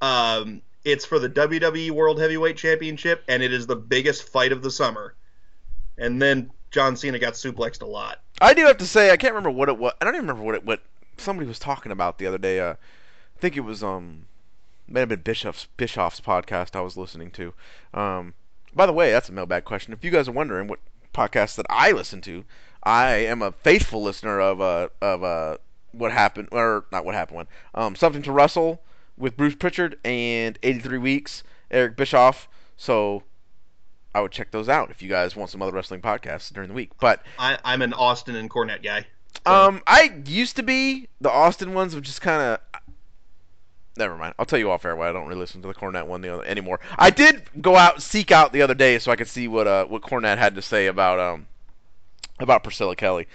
Um, it's for the WWE World Heavyweight Championship, and it is the biggest fight of the summer. And then John Cena got suplexed a lot. I do have to say I can't remember what it was. I don't even remember what it what somebody was talking about the other day. Uh, I think it was um may have been Bischoff's Bischoff's podcast I was listening to. Um, by the way, that's a mailbag question. If you guys are wondering what podcast that I listen to, I am a faithful listener of uh of uh what happened or not what happened when um something to Wrestle with Bruce Prichard and 83 weeks Eric Bischoff. So I would check those out if you guys want some other wrestling podcasts during the week. But I, I'm an Austin and Cornette guy. So- um, I used to be the Austin ones, which just kind of. Never mind. I'll tell you off air why I don't really listen to the Cornette one the other, anymore. I did go out seek out the other day so I could see what uh what Cornette had to say about um about Priscilla Kelly.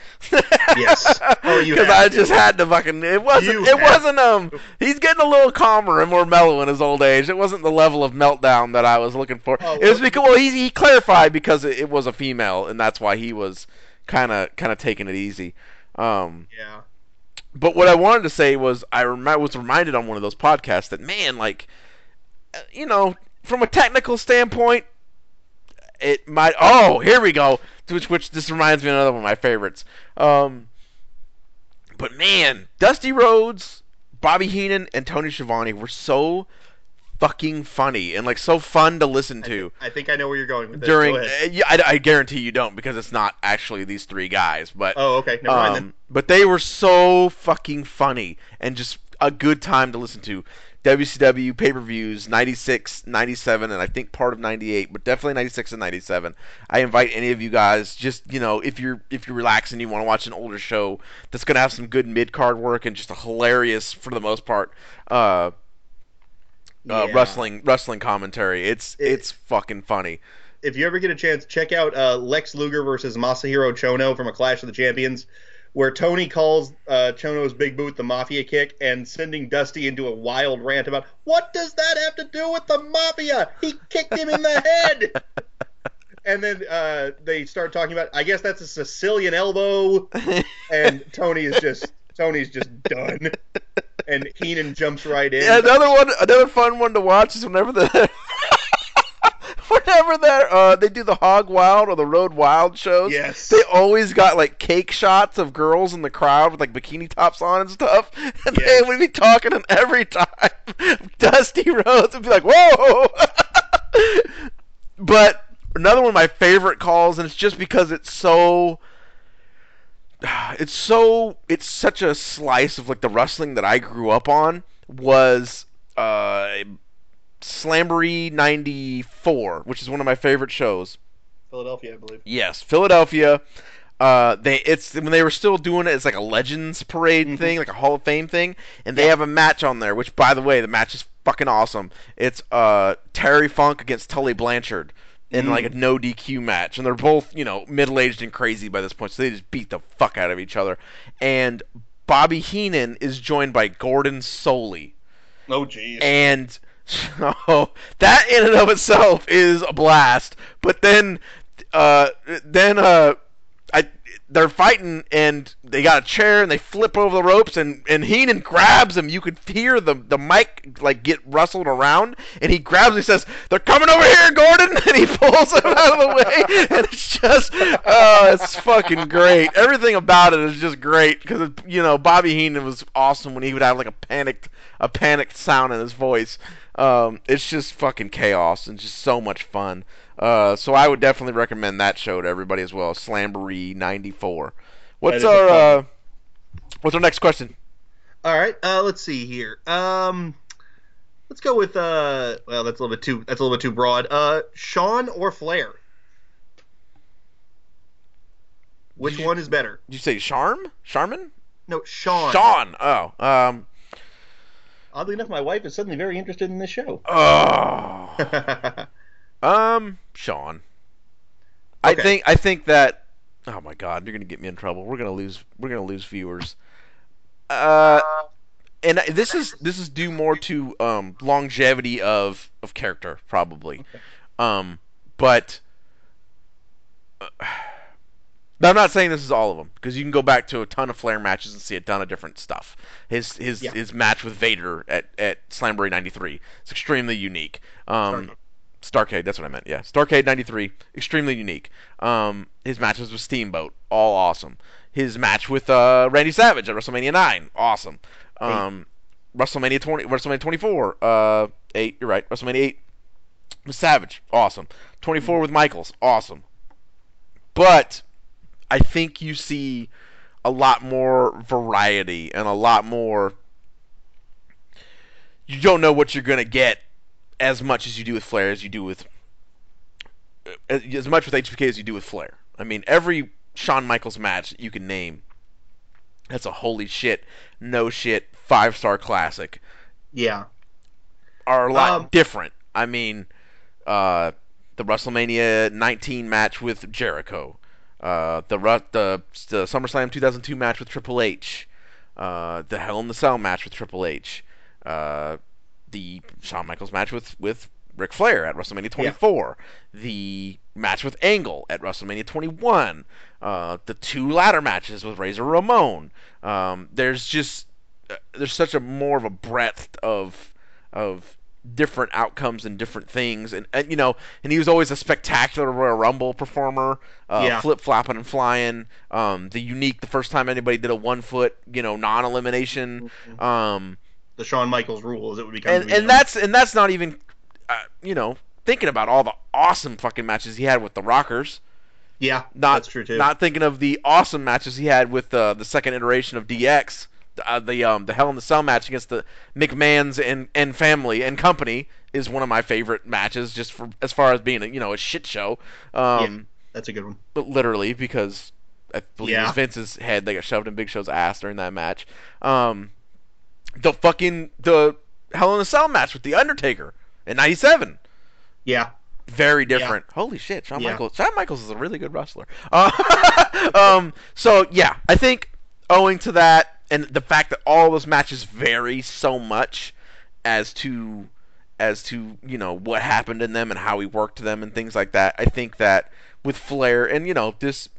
Yes. [laughs] Oh, you Because I just had to fucking. It wasn't. You it wasn't. Um. He's getting a little calmer and more mellow in his old age. It wasn't the level of meltdown that I was looking for. Oh, it was because well he he clarified because it, it was a female and that's why he was kind of kind of taking it easy. Um. yeah. But what I wanted to say was I rem- was reminded on one of those podcasts that man, like, uh, you know, from a technical standpoint, it might. Oh, here we go. Which which this reminds me of another one of my favorites. Um, but man, Dusty Rhodes, Bobby Heenan, and Tony Schiavone were so fucking funny and like so fun to listen to I think I know where you're going with this. during. Uh, yeah, I, I guarantee you don't because it's not actually these three guys, but. Oh, okay. Never mind then. Um, but they were so fucking funny and just a good time to listen to. WCW pay per views 96, 97, and I think part of 98, but definitely 96 and 97. I invite any of you guys, just you know, if you're if you're relaxing, you want to watch an older show that's gonna have some good mid card work and just a hilarious, for the most part, uh, uh, Yeah. wrestling wrestling commentary. It's It- it's fucking funny. If you ever get a chance, check out uh, Lex Luger versus Masahiro Chono from a Clash of the Champions, where Tony calls uh, Chono's big boot the Mafia kick and sending Dusty into a wild rant about what does that have to do with the Mafia? He kicked him in the head. [laughs] And then uh, they start talking about, I guess that's a Sicilian elbow, and Tony is just Tony's just done. And Heenan jumps right in. Yeah, another one, another fun one to watch is whenever the whenever they uh they do the Hog Wild or the Road Wild shows. Yes. They always got like cake shots of girls in the crowd with like bikini tops on and stuff, [laughs] and they would be talking, and every time [laughs] Dusty Rhodes would be like, "Whoa!" [laughs] but another one of my favorite calls, and it's just because it's so [sighs] it's so it's such a slice of like the wrestling that I grew up on was uh Slamboree 94, which is one of my favorite shows. Philadelphia, I believe. Yes, Philadelphia. Uh, they it's when they were still doing it. It's like a Legends Parade Mhm. thing, like a Hall of Fame thing, and they Yeah. have a match on there. Which, by the way, the match is fucking awesome. It's uh Terry Funk against Tully Blanchard in Mm. like a no DQ match, and they're both you know middle aged and crazy by this point, so they just beat the fuck out of each other. And Bobby Heenan is joined by Gordon Solie. Oh, jeez. And so that in and of itself is a blast. But then, uh, then uh, I they're fighting and they got a chair and they flip over the ropes and and Heenan grabs him. You could hear the the mic like get rustled around and he grabs. him. He says, "They're coming over here, Gordon!" [laughs] And he pulls him out of the way. [laughs] And it's just, oh, it's fucking great. Everything about it is just great because you know Bobby Heenan was awesome when he would have like a panicked a panicked sound in his voice. Um, it's just fucking chaos and just so much fun. Uh, so I would definitely recommend that show to everybody as well. Slamboree '94. What's our uh, what's our next question? All right, uh, let's see here. Um, let's go with uh, well, that's a little bit too that's a little bit too broad. Uh, Shawn or Flair? Which you- one is better? Did you say Charm? Charmin? No, Shawn. Shawn. Oh. Um. Oddly enough, my wife is suddenly very interested in this show. Oh. [laughs] Um. Shawn. I think. I think that. Oh my God! You're gonna get me in trouble. We're gonna lose. We're gonna lose viewers. Uh. And this is this is due more to um longevity of of character probably. Okay. Um. But. uh, but I'm not saying this is all of them because you can go back to a ton of Flair matches and see a ton of different stuff. His his Yeah. his match with Vader at at Slamboree '93 is extremely unique. Um, Starcade, that's what I meant. Yeah, Starcade '93, extremely unique. Um, his matches with Steamboat, all awesome. His match with uh, Randy Savage at WrestleMania 9, awesome. Um, WrestleMania 20, WrestleMania 24, uh, eight. You're right. WrestleMania 8 with Savage, awesome. 24 with Michaels, awesome. But I think you see a lot more variety and a lot more. You don't know what you're gonna get as much as you do with Flair as you do with as, as much with HBK as you do with Flair. I mean, every Shawn Michaels match you can name, that's a holy shit, no shit, five star classic. Yeah. Are a lot Um, different. I mean, uh, the WrestleMania 19 match with Jericho, uh, the the the SummerSlam 2002 match with Triple H, uh, the Hell in the Cell match with Triple H, uh, the Shawn Michaels match with with Ric Flair at WrestleMania 24, the match with Angle at WrestleMania 21, uh, the two ladder matches with Razor Ramon. Um, there's just uh, there's such a more of a breadth of of different outcomes and different things and, and you know and he was always a spectacular Royal Rumble performer uh, Yeah. flip flopping and flying um, the unique the first time anybody did a one foot you know non elimination um, The Shawn Michaels rule, as it would become. and to be and that's and that's not even uh, you know thinking about all the awesome fucking matches he had with the Rockers yeah, not that's true too. not thinking of the awesome matches he had with uh, the second iteration of DX, uh, the um, the Hell in the Cell match against the McMahon's and and family and company is one of my favorite matches, just for as far as being a you know a shit show. Um, that's a good one. but literally because I believe it Yeah. Vince's head that got shoved in Big Show's ass during that match. Um, the fucking the Hell in a Cell match with the Undertaker in '97 Yeah, very different. Holy shit, Shawn Yeah. Michaels. Shawn Michaels is a really good wrestler. [laughs] Uh, [laughs] um, so yeah, I think owing to that and the fact that all those matches vary so much as to as to you know what happened in them and how he worked them and things like that, I think that with Flair and you know this.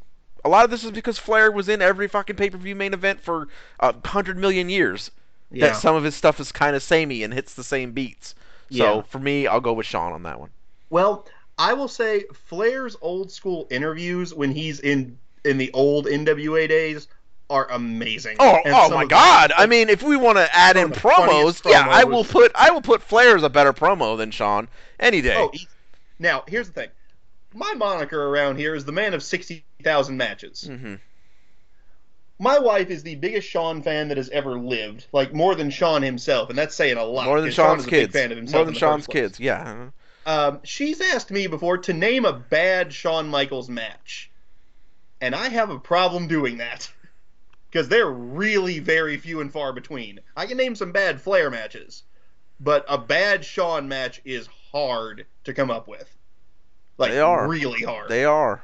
A lot of this is because Flair was in every fucking pay per view main event for a hundred million years. yeah. That some of his stuff is kind of samey and hits the same beats. So Yeah. for me, I'll go with Shawn on that one. Well, I will say Flair's old school interviews when he's in in the old NWA days are amazing. Oh, And oh my God! I mean, if we want to add in funniest promos, yeah, I will put I will put Flair as a better promo than Shawn any day. Oh, now here's the thing. My moniker around here is the man of sixty thousand matches. hmm My wife is the biggest Shawn fan that has ever lived, like more than Shawn himself, and that's saying a lot. More than Shawn Shawn's kids. Big fan of himself More than Shawn's kids. Yeah. Um, she's asked me before to name a bad Shawn Michaels match, and I have a problem doing that [laughs] because they're really very few and far between. I can name some bad Flair matches, but a bad Shawn match is hard to come up with. Like They are. really hard. They are.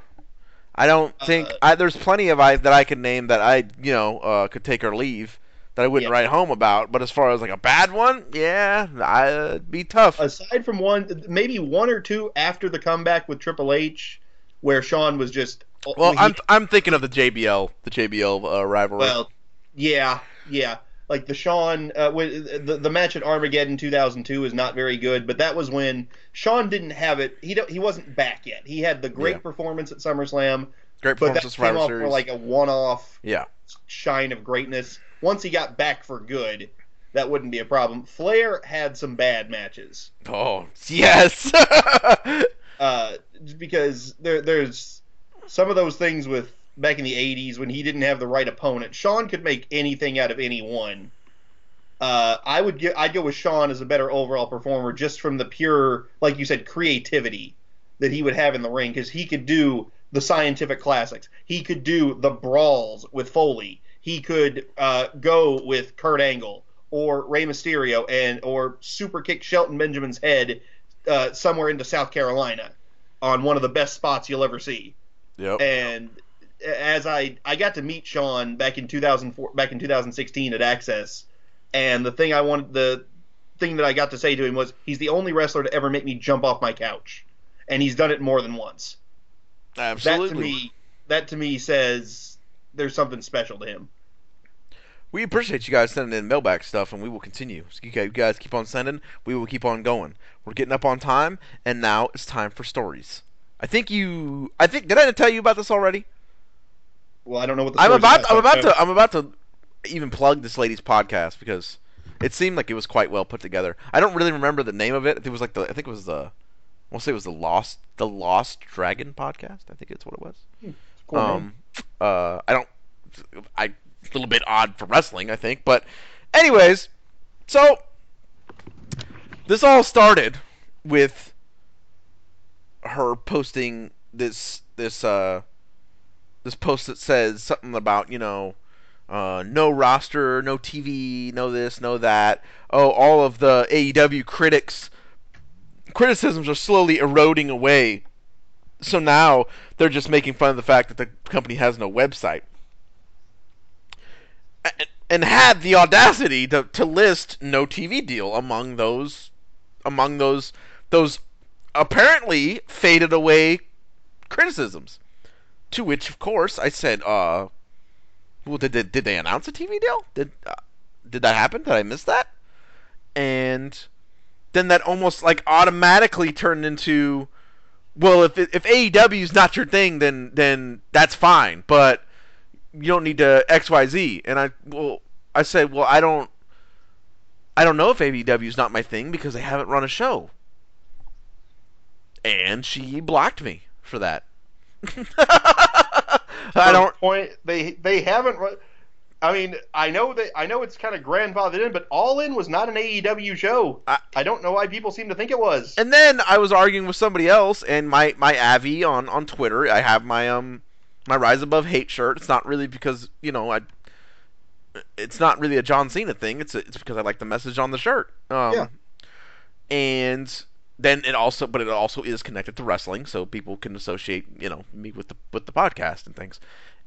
I don't think Uh, I, there's plenty of I that I could name that I you know uh, could take or leave that I wouldn't Yeah. write home about. But as far as like a bad one, yeah, I'd be tough. Aside from one, maybe one or two after the comeback with Triple H, where Shawn was just well, he- I'm I'm thinking of the JBL the JBL uh, rivalry. Well, yeah, yeah. Like the Shawn, uh, with the the match at Armageddon 2002 is not very good, but that was when Shawn didn't have it. He he wasn't back yet. He had the great Yeah. performance at SummerSlam, Great but performance that at came off Series. for like a one-off yeah. shine of greatness. Once he got back for good, that wouldn't be a problem. Flair had some bad matches. Oh yes. [laughs] uh, because there there's some of those things with back in the 80s when he didn't have the right opponent. Shawn could make anything out of anyone. Uh, I would get I'd go with Shawn as a better overall performer just from the pure, like you said, creativity that he would have in the ring because he could do the scientific classics. He could do the brawls with Foley. He could uh, go with Kurt Angle or Rey Mysterio and or super kick Shelton Benjamin's head uh, somewhere into South Carolina on one of the best spots you'll ever see. Yep. And as I I got to meet Shawn back in 2004 back in 2016 at Access, and the thing I wanted the thing that I got to say to him was he's the only wrestler to ever make me jump off my couch, and he's done it more than once. Absolutely. That to me that to me says there's something special to him. We appreciate you guys sending in mailbag stuff, and we will continue. So you guys- you guys keep on sending. We will keep on going. We're getting up on time, and now it's time for stories. I think you. I think did I tell you about this already? Well, I don't know what the I'm about. I'm about to. I'm about to even plug this lady's podcast because it seemed like it was quite well put together. I don't really remember the name of it. It was like the. I think it was the. We'll say it was the Lost. The Lost Dragon podcast. I think it's what it was. Cool. Um, uh, I don't. I a little bit odd for wrestling, I think, but anyways, so this all started with her posting this this uh this post that says something about you know uh, no roster, no TV, no this, no that. Oh, all of the AEW critics criticisms are slowly eroding away. So now they're just making fun of the fact that the company has no website. And had the audacity to, to list no TV deal among those among those those apparently faded away criticisms. To which, of course, I said, uh, well, did, did, did they announce a TV deal? Did uh, did that happen? Did I miss that? And then that almost like automatically turned into, well, if if AEW is not your thing, then then that's fine, but you don't need to X Y Z. And I well, I said, well, I don't. I don't know if AEW is not my thing because they haven't run a show. And she blocked me for that. [laughs] I don't point. They they haven't. I mean, I know that I know it's kind of grandfathered in, but All In was not an AEW show. I- I don't know why people seem to think it was. And then I was arguing with somebody else, and my my Avi on on Twitter. I have my um my Rise Above Hate shirt. It's not really because you know I. It's not really a John Cena thing. It's it's because I like the message on the shirt. Um, Yeah. And then it also, but it also is connected to wrestling, so people can associate you know me with the with the podcast and things.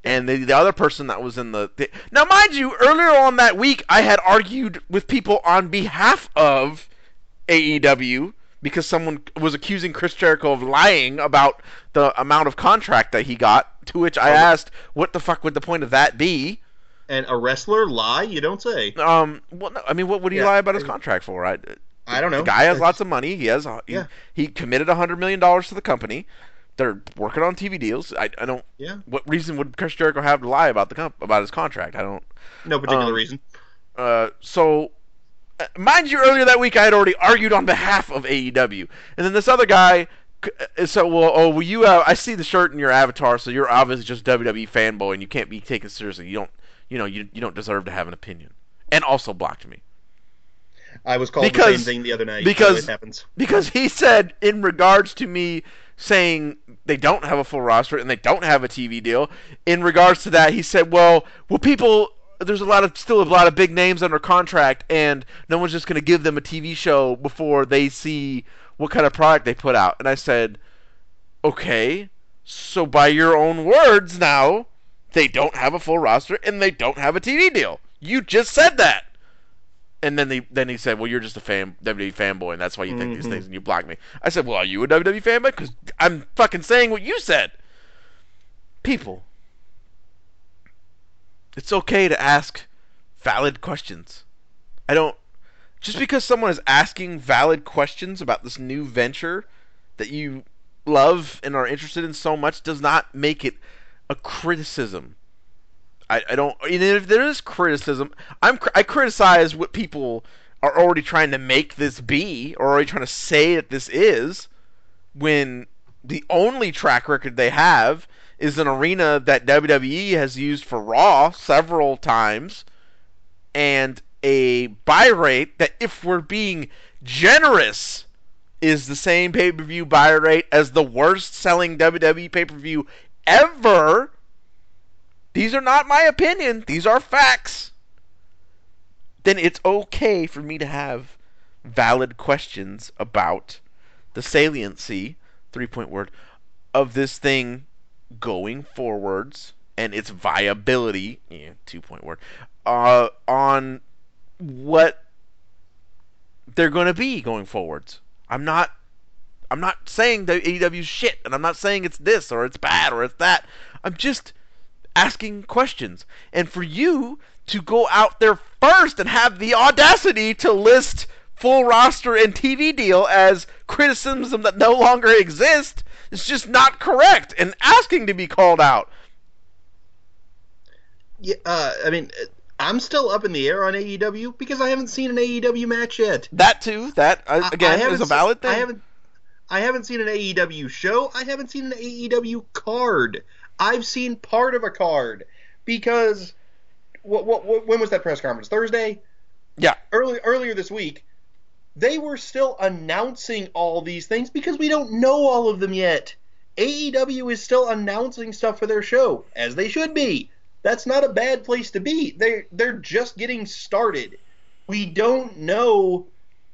And the, the other person that was in the, the now, mind you, earlier on that week, I had argued with people on behalf of AEW because someone was accusing Chris Jericho of lying about the amount of contract that he got. To which I Oh. asked, "What the fuck would the point of that be?" And a wrestler lie? You don't say. Um, well, no, I mean, what would he Yeah, lie about his contract for? I, I don't know. the guy has lots of money. He has. He, Yeah. he committed a hundred million dollars to the company. They're working on TV deals. I, I don't. Yeah. What reason would Chris Jericho have to lie about the comp- about his contract? I don't. No particular um, reason. Uh, so, uh, mind you, earlier that week I had already argued on behalf of AEW, and then this other guy. uh, So, well, oh, well, you. Uh, I see the shirt in your avatar, so you're obviously just WWE fanboy, and you can't be taken seriously. You don't, you know, you you don't deserve to have an opinion, and also blocked me I was called the same thing the other night. because- so it happens. because he said in regards to me saying they don't have a full roster and they don't have a TV deal. In regards to that, he said, "Well, well, people." There's a lot of still a lot of big names under contract, and no one's just going to give them a TV show before they see what kind of product they put out. And I said, okay, so by your own words now, they don't have a full roster and they don't have a TV deal. You just said that. And then he then he said, "Well, you're just a fan WWE fanboy, and that's why you think these Mhm. things, and you block me." I said, "Well, are you a WWE fanboy? Because I'm fucking saying what you said." People, it's okay to ask valid questions. I don't just because someone is asking valid questions about this new venture that you love and are interested in so much does not make it a criticism. I, I don't. And if there is criticism, I'm I criticize what people are already trying to make this be, or already trying to say that this is, when the only track record they have is an arena that WWE has used for Raw several times, and a buy rate that, if we're being generous, is the same pay per view buy rate as the worst selling WWE pay per view ever. These are not my opinion, these are facts. Then it's okay for me to have valid questions about the saliency, three point word, of this thing going forwards and its viability, yeah, two point word, uh, on what they're going to be going forwards. I'm not I'm not saying that AEW's shit and I'm not saying it's this or it's bad or it's that. I'm just asking questions. And for you to go out there first and have the audacity to list full roster and TV deal as criticism that no longer exist is just not correct and asking to be called out. Yeah, uh, I mean, I'm still up in the air on AEW because I haven't seen an AEW match yet. That too, that uh, I- again I is a valid thing. I haven't. I haven't seen an AEW show. I haven't seen an AEW card. I've seen part of a card because what, what, what when was that press conference? Thursday. Yeah. Early, earlier this week, they were still announcing all these things because we don't know all of them yet. AEW is still announcing stuff for their show, as they should be. That's not a bad place to be. They they're just getting started. We don't know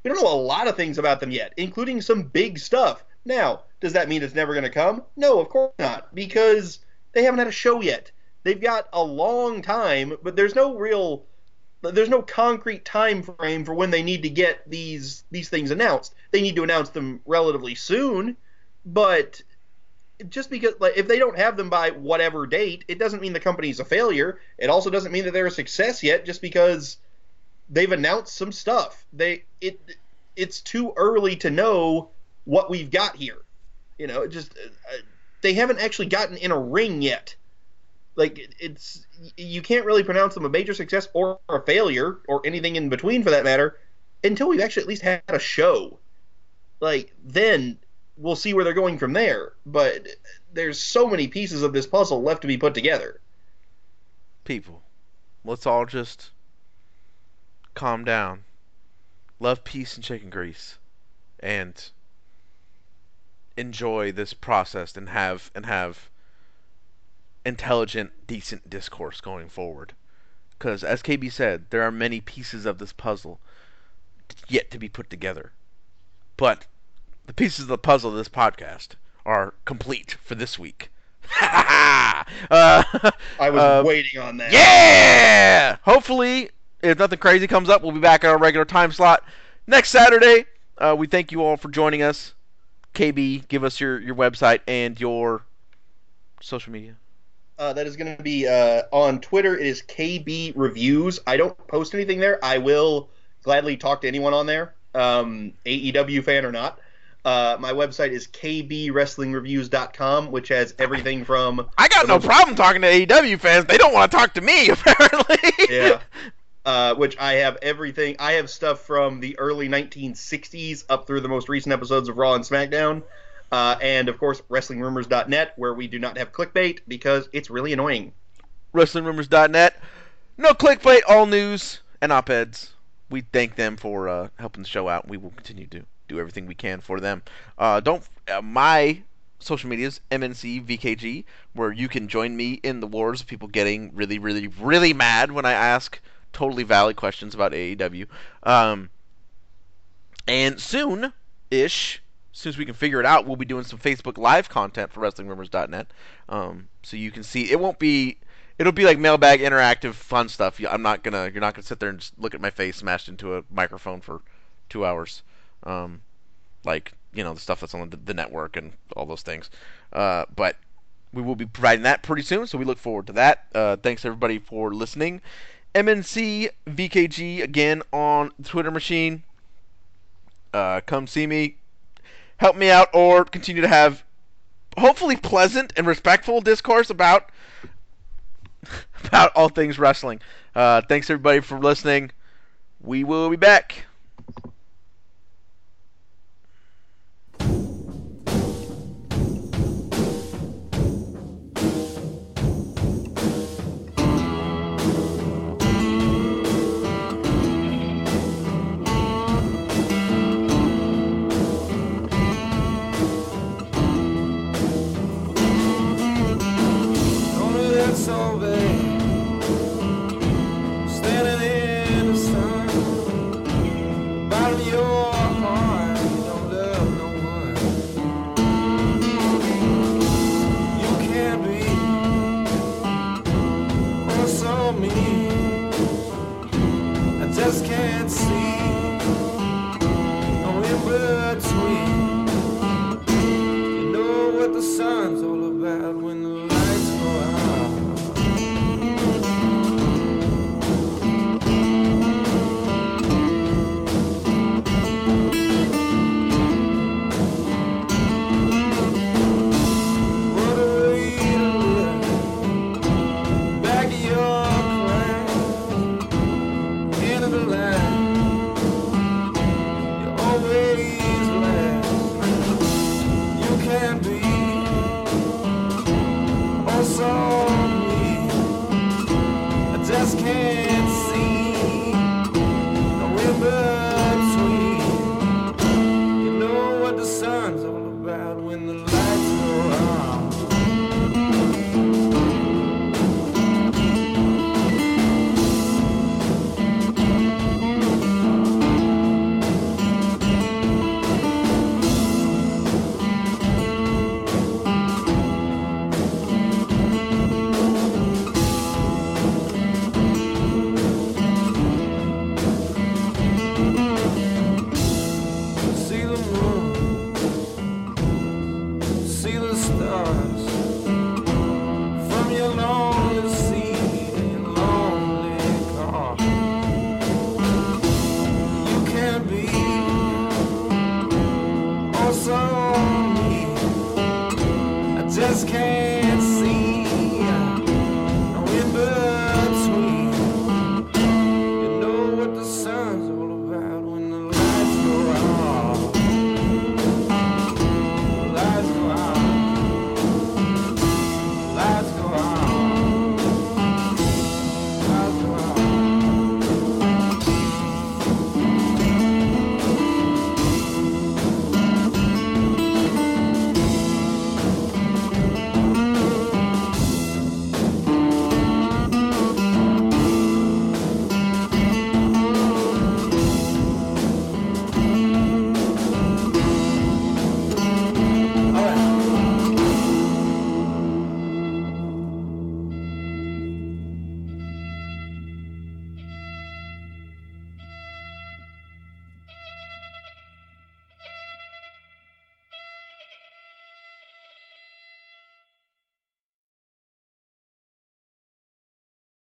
we don't know a lot of things about them yet, including some big stuff. Now, does that mean it's never going to come? No, of course not, because they haven't had a show yet. They've got a long time, but there's no real there's no concrete time frame for when they need to get these these things announced. They need to announce them relatively soon, but just because like if they don't have them by whatever date, it doesn't mean the company's a failure. It also doesn't mean that they're a success yet just because they've announced some stuff. They it it's too early to know what we've got here. You know, just uh, they haven't actually gotten in a ring yet. Like it's you can't really pronounce them a major success or a failure or anything in between for that matter until we've actually at least had a show. Like then we'll see where they're going from there. But there's so many pieces of this puzzle left to be put together. People, let's all just calm down. Love, peace, and chicken grease, and enjoy this process and have and have intelligent, decent discourse going forward. Because, as KB said, there are many pieces of this puzzle yet to be put together. But the pieces of the puzzle of this podcast are complete for this week. [laughs] uh, I was uh, waiting on that. Yeah! Hopefully, if nothing crazy comes up, we'll be back at our regular time slot next Saturday. Uh, we thank you all for joining us. KB, give us your, your website and your social media. Uh, that is going to be uh, on Twitter. It is KB Reviews. I don't post anything there. I will gladly talk to anyone on there, um, AEW fan or not. Uh, my website is kbwrestlingreviews.com, which has everything from. I got no problem talking to AEW fans. They don't want to talk to me, [laughs] apparently. yeah. Uh, which I have everything. I have stuff from the early 1960s up through the most recent episodes of Raw and SmackDown. Uh, and of course, WrestlingRumors.net, where we do not have clickbait because it's really annoying. WrestlingRumors.net. No clickbait, all news and op eds. We thank them for uh, helping the show out. We will continue to do everything we can for them. Uh, don't uh, my social medias MNC VKG, where you can join me in the wars of people getting really, really, really mad when I ask totally valid questions about AEW. Um, and soon ish, as soon as we can figure it out, we'll be doing some Facebook Live content for WrestlingRumors.net. Um, so you can see it won't be. It'll be like mailbag interactive fun stuff. I'm not gonna. You're not gonna sit there and just look at my face smashed into a microphone for two hours. Um, like you know the stuff that's on the, the network and all those things. Uh, but we will be providing that pretty soon, so we look forward to that. Uh, thanks everybody for listening. MNC VKG again on the Twitter machine. Uh, come see me, help me out, or continue to have hopefully pleasant and respectful discourse about [laughs] about all things wrestling. Uh, thanks everybody for listening. We will be back.